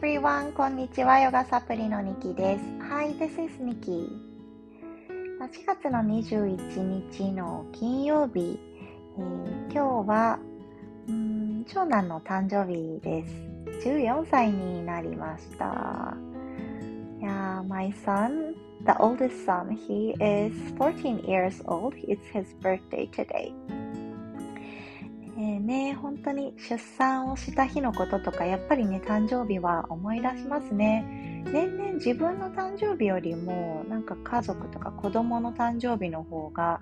everyone! こんにちは。ヨガサプリのニキです。Hi, this is Niki. 4月の21日の金曜日、えー、今日はうん長男の誕生日です。14歳になりました。Yeah, my son, the oldest son, he is 14 years old. It's his birthday today. えー、ね、本当に出産をした日のこととか、やっぱりね、誕生日は思い出しますね。年々自分の誕生日よりも、なんか家族とか子供の誕生日の方が、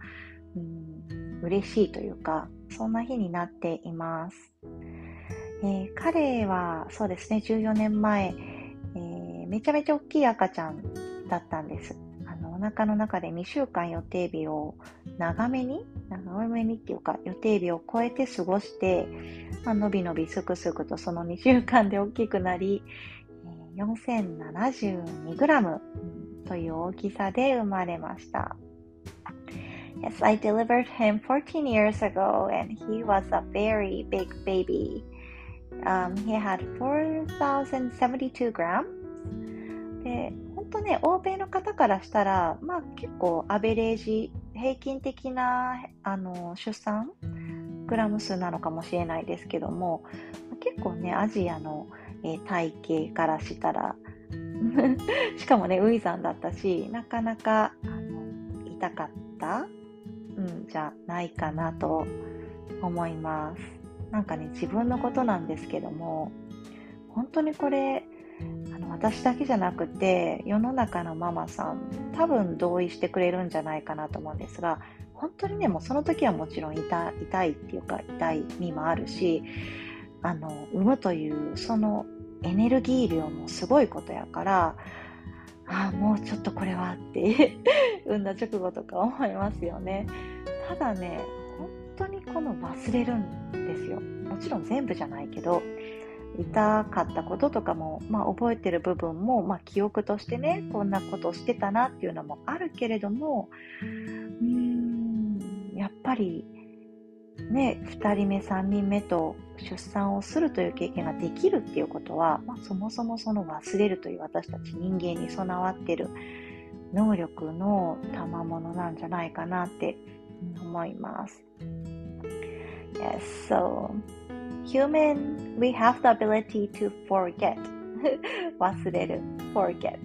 うん、嬉しいというか、そんな日になっています。えー、彼は、そうですね、14年前、えー、めちゃめちゃ大きい赤ちゃんだったんです。お腹の中で2週間予定日を長めに、長めにっていうか予定日を超えて過ごして、まあのびのびすくすくとその2週間で大きくなり、4072g という大きさで生まれました。Yes, I delivered him 14 years ago and he was a very big baby. Um, he had 4,072 grams. で、本当ね、欧米の方からしたら、まあ結構アベレージ、平均的なあの出産グラム数なのかもしれないですけども、結構ね、アジアの、えー、体型からしたら、しかもね、ウイザンだったし、なかなかあの痛かった、うん、じゃないかなと思います。なんかね、自分のことなんですけども、本当にこれ、私だけじゃなくて世の中のママさん多分同意してくれるんじゃないかなと思うんですが本当にねもうその時はもちろん痛痛いっていうか痛い身もあるしあの産むというそのエネルギー量もすごいことやからああもうちょっとこれはって 産んだ直後とか思いますよね。ただね本当にこの忘れるんですよ。もちろん全部じゃないけど痛かったこととかも、まあ、覚えてる部分も、まあ、記憶としてねこんなことしてたなっていうのもあるけれどもうんやっぱりね2人目3人目と出産をするという経験ができるっていうことは、まあ、そもそもその忘れるという私たち人間に備わってる能力の賜物なんじゃないかなって思います。Yes, so human, we have the ability to forget. 忘れる。forget、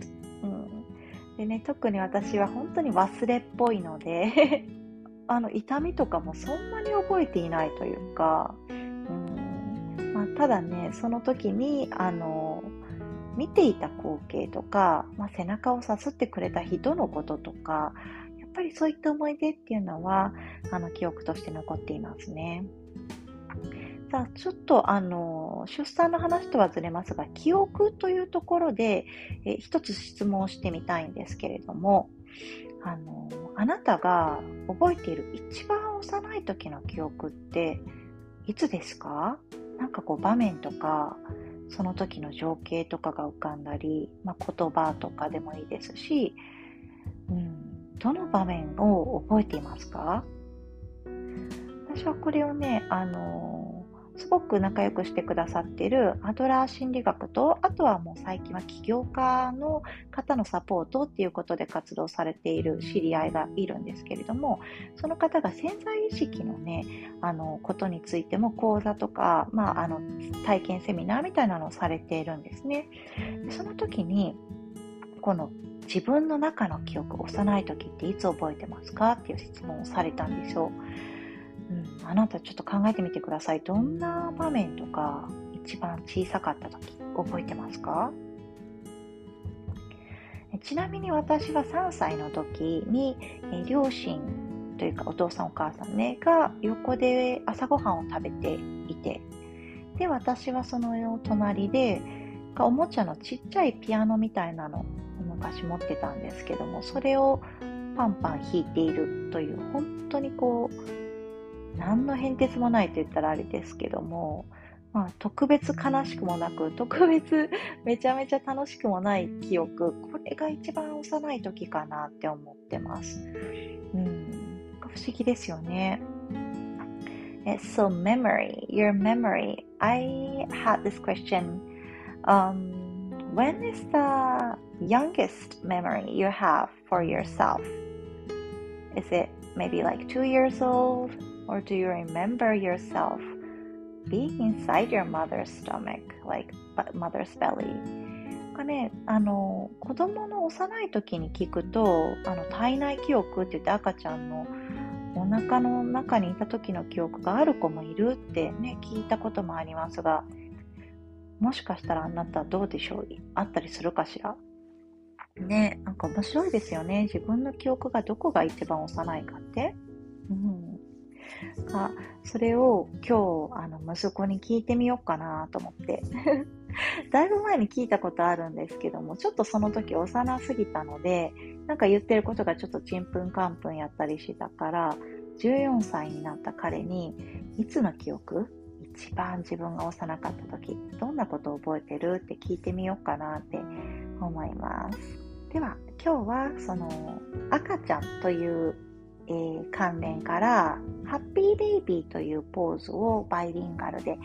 うん。でね、特に私は本当に忘れっぽいので あの、痛みとかもそんなに覚えていないというか、うんまあ、ただね、その時に、あの、見ていた光景とか、まあ、背中をさすってくれた人のこととか、やっぱりそういった思い出っていうのは、あの、記憶として残っていますね。さあ、ちょっとあの、出産の話とはずれますが、記憶というところで、え一つ質問をしてみたいんですけれども、あの、あなたが覚えている一番幼い時の記憶っていつですか？なんかこう場面とか、その時の情景とかが浮かんだり、まあ、言葉とかでもいいですし、うん、どの場面を覚えていますか？私はこれをね、あのすごく仲良くしてくださっているアドラー心理学と、あとはもう最近は起業家の方のサポートっていうことで活動されている知り合いがいるんですけれども、その方が潜在意識のね、あの、ことについても講座とか、まあ、あの、体験セミナーみたいなのをされているんですね。でその時に、この自分の中の記憶、幼い時っていつ覚えてますかっていう質問をされたんですよ。あなたちょっと考えてみてください。どんな場面とか一番小さかった時覚えてますか？ちなみに私は3歳の時に、え両親というかお父さんお母さんねが横で朝ごはんを食べていてで私はその隣でおもちゃのちっちゃいピアノみたいなのを昔持ってたんですけどもそれをパンパン弾いているという本当にこう何の変哲もないと言ったらあれですけども、まあ、特別悲しくもなく、特別めちゃめちゃ楽しくもない記憶、これが一番幼い時かなって思ってます。うん、不思議ですよね。So memory, your memory. I had this question um, when is the youngest memory you have for yourself? Is it maybe like two years old? Or do you remember yourself being inside your mother's stomach, like mother's belly? かね、あの、子供の幼い時に聞くと、あの、体内記憶って言って赤ちゃんのお腹の中にいた時の記憶がある子もいるってね、聞いたこともありますが、もしかしたらあなたどうでしょう？あったりするかしら？ね、なんか面白いですよね。自分の記憶がどこが一番幼いかって。うん。あそれを今日、あの、息子に聞いてみようかなと思って。だいぶ前に聞いたことあるんですけども、ちょっとその時幼すぎたので、なんか言ってることがちょっとちんぷんかんぷんやったりしたから、14歳になった彼に、いつの記憶？一番自分が幼かった時、どんなことを覚えてる？って聞いてみようかなって思います。では、今日はその赤ちゃんというえー、関連から、ハッピーベイビーというポーズをバイリンガルで、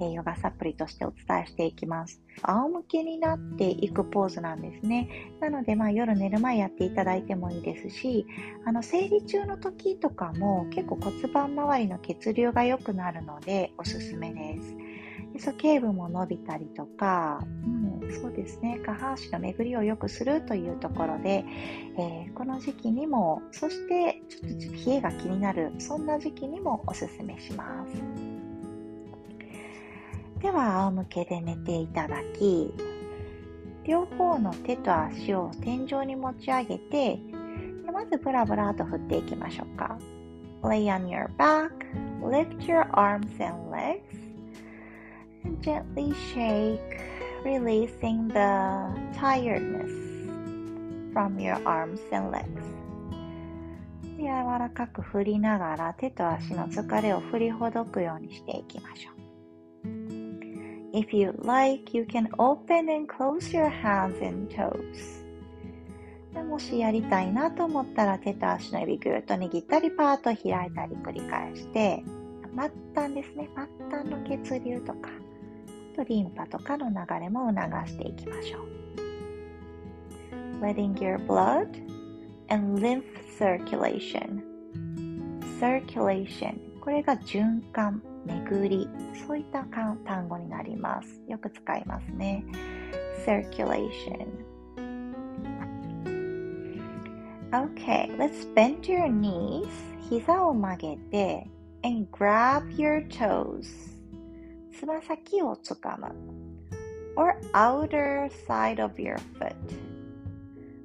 えー、ヨガサプリとしてお伝えしていきます。仰向けになっていくポーズなんですね。なので、まあ、夜寝る前やっていただいてもいいですし、あの、生理中の時とかも結構骨盤周りの血流が良くなるのでおすすめです。鼠径部も伸びたりとか、うん、そうですね、下半身の巡りを良くするというところで、えー、この時期にも、そしてちょっと冷えが気になる、そんな時期にもおすすめします。では、仰向けで寝ていただき、両方の手と足を天井に持ち上げて、まずブラブラと振っていきましょうか。Lay on your back, lift your arms and legs, and gently shake, releasing the tiredness from your arms and legs. 柔らかく振りながら手と足の疲れを振りほどくようにしていきましょう。If you like, you can open and close your hands and toes. もしやりたいなと思ったら手と足の指ぐっと握ったりパーッと開いたり繰り返して末端ですね末端の血流とかとリンパとかの流れも促していきましょう。Letting your blood and lymph circulation circulation これが循環、巡りそういった単語になります。よく使いますね。circulation Okay, let's bend your knees 膝を曲げて and grab your toes つま先をつかむ or outer side of your foot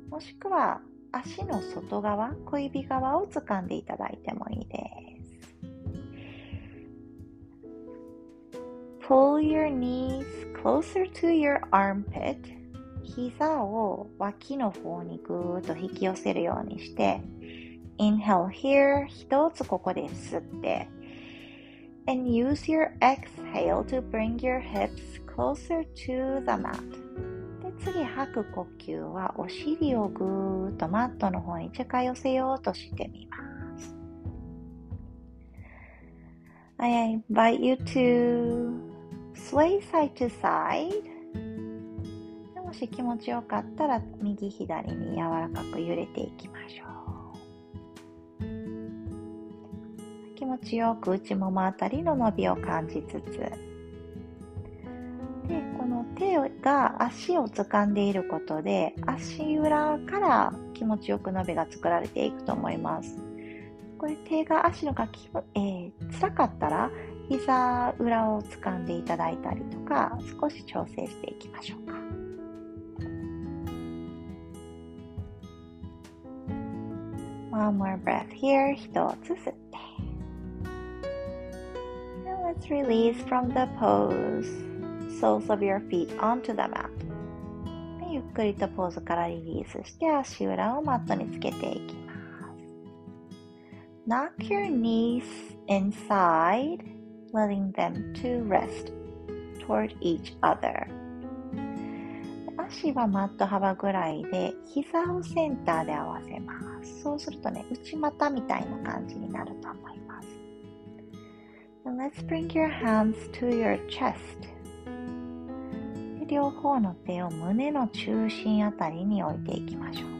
もしくは足の外側、小指側を掴んでいただいてもいいです。Pull your knees closer to your armpit 膝を脇の方にぐーっと引き寄せるようにして Inhale here 一つここで吸って and use your exhale to bring your hips closer to the mat. で次吐く呼吸はお尻をぐーっとマットの方に近寄せようとしてみます。I invite you to sway side to side. もし気持ちよかったら右左に柔らかく揺れていきましょう。気持ちよく内ももあたりの伸びを感じつつ。でこの手が足を掴んでいることで足裏から気持ちよく伸びが作られていくと思います。これ手が足のがき、えー、辛かったら膝裏を掴んでいただいたりとか少し調整していきましょうか。One more breath here 一つ吸って let's release from the pose soles of your feet onto the mat ゆっくりとポーズからリリースして足裏をマットにつけていきます Knock your knees inside letting them to rest toward each other 足はマット幅ぐらいで膝をセンターで合わせますそうするとね内股みたいな感じになると思います And let's bring your hands to your chest. で両方の手を胸の中心あたりに置いていきましょう。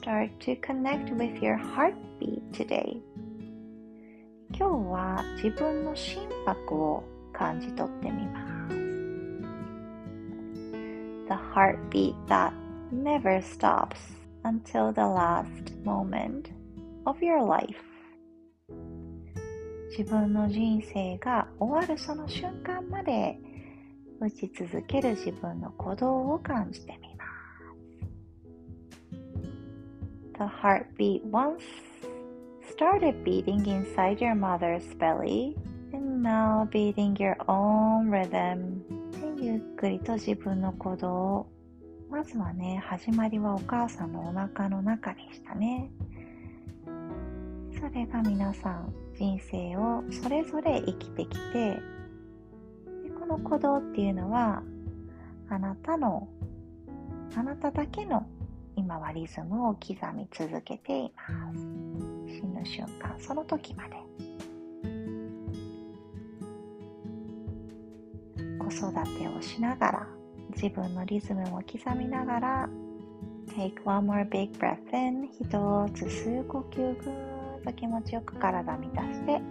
Start to connect with your heartbeat today. 今日は自分の心拍を感じ取ってみます。The heartbeat that never stops until the last moment of your life. 自分の人生が終わるその瞬間まで打ち続ける自分の鼓動を感じてみます。The heartbeat once started beating inside your mother's belly and now beating your own rhythm ゆっくりと自分の鼓動をまずはね始まりはお母さんのお腹の中でしたねそれが皆さん人生をそれぞれ生きてきてでこの鼓動っていうのはあなたのあなただけの今はリズムを刻み続けています。死ぬ瞬間その時まで。子育てをしながら自分のリズムも刻みながら Take one more big breath in 一つ吸う呼吸ぐーと気持ちよく体満たして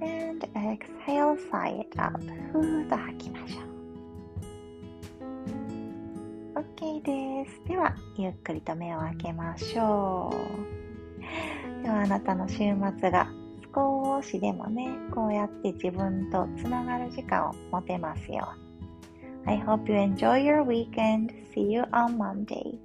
And exhale, sigh it out ふーっと吐きましょう OK ですではゆっくりと目を開けましょうではあなたの週末が少しでもね、こうやって自分とつながる時間を持てますように。I hope you enjoy your weekend. See you on Monday.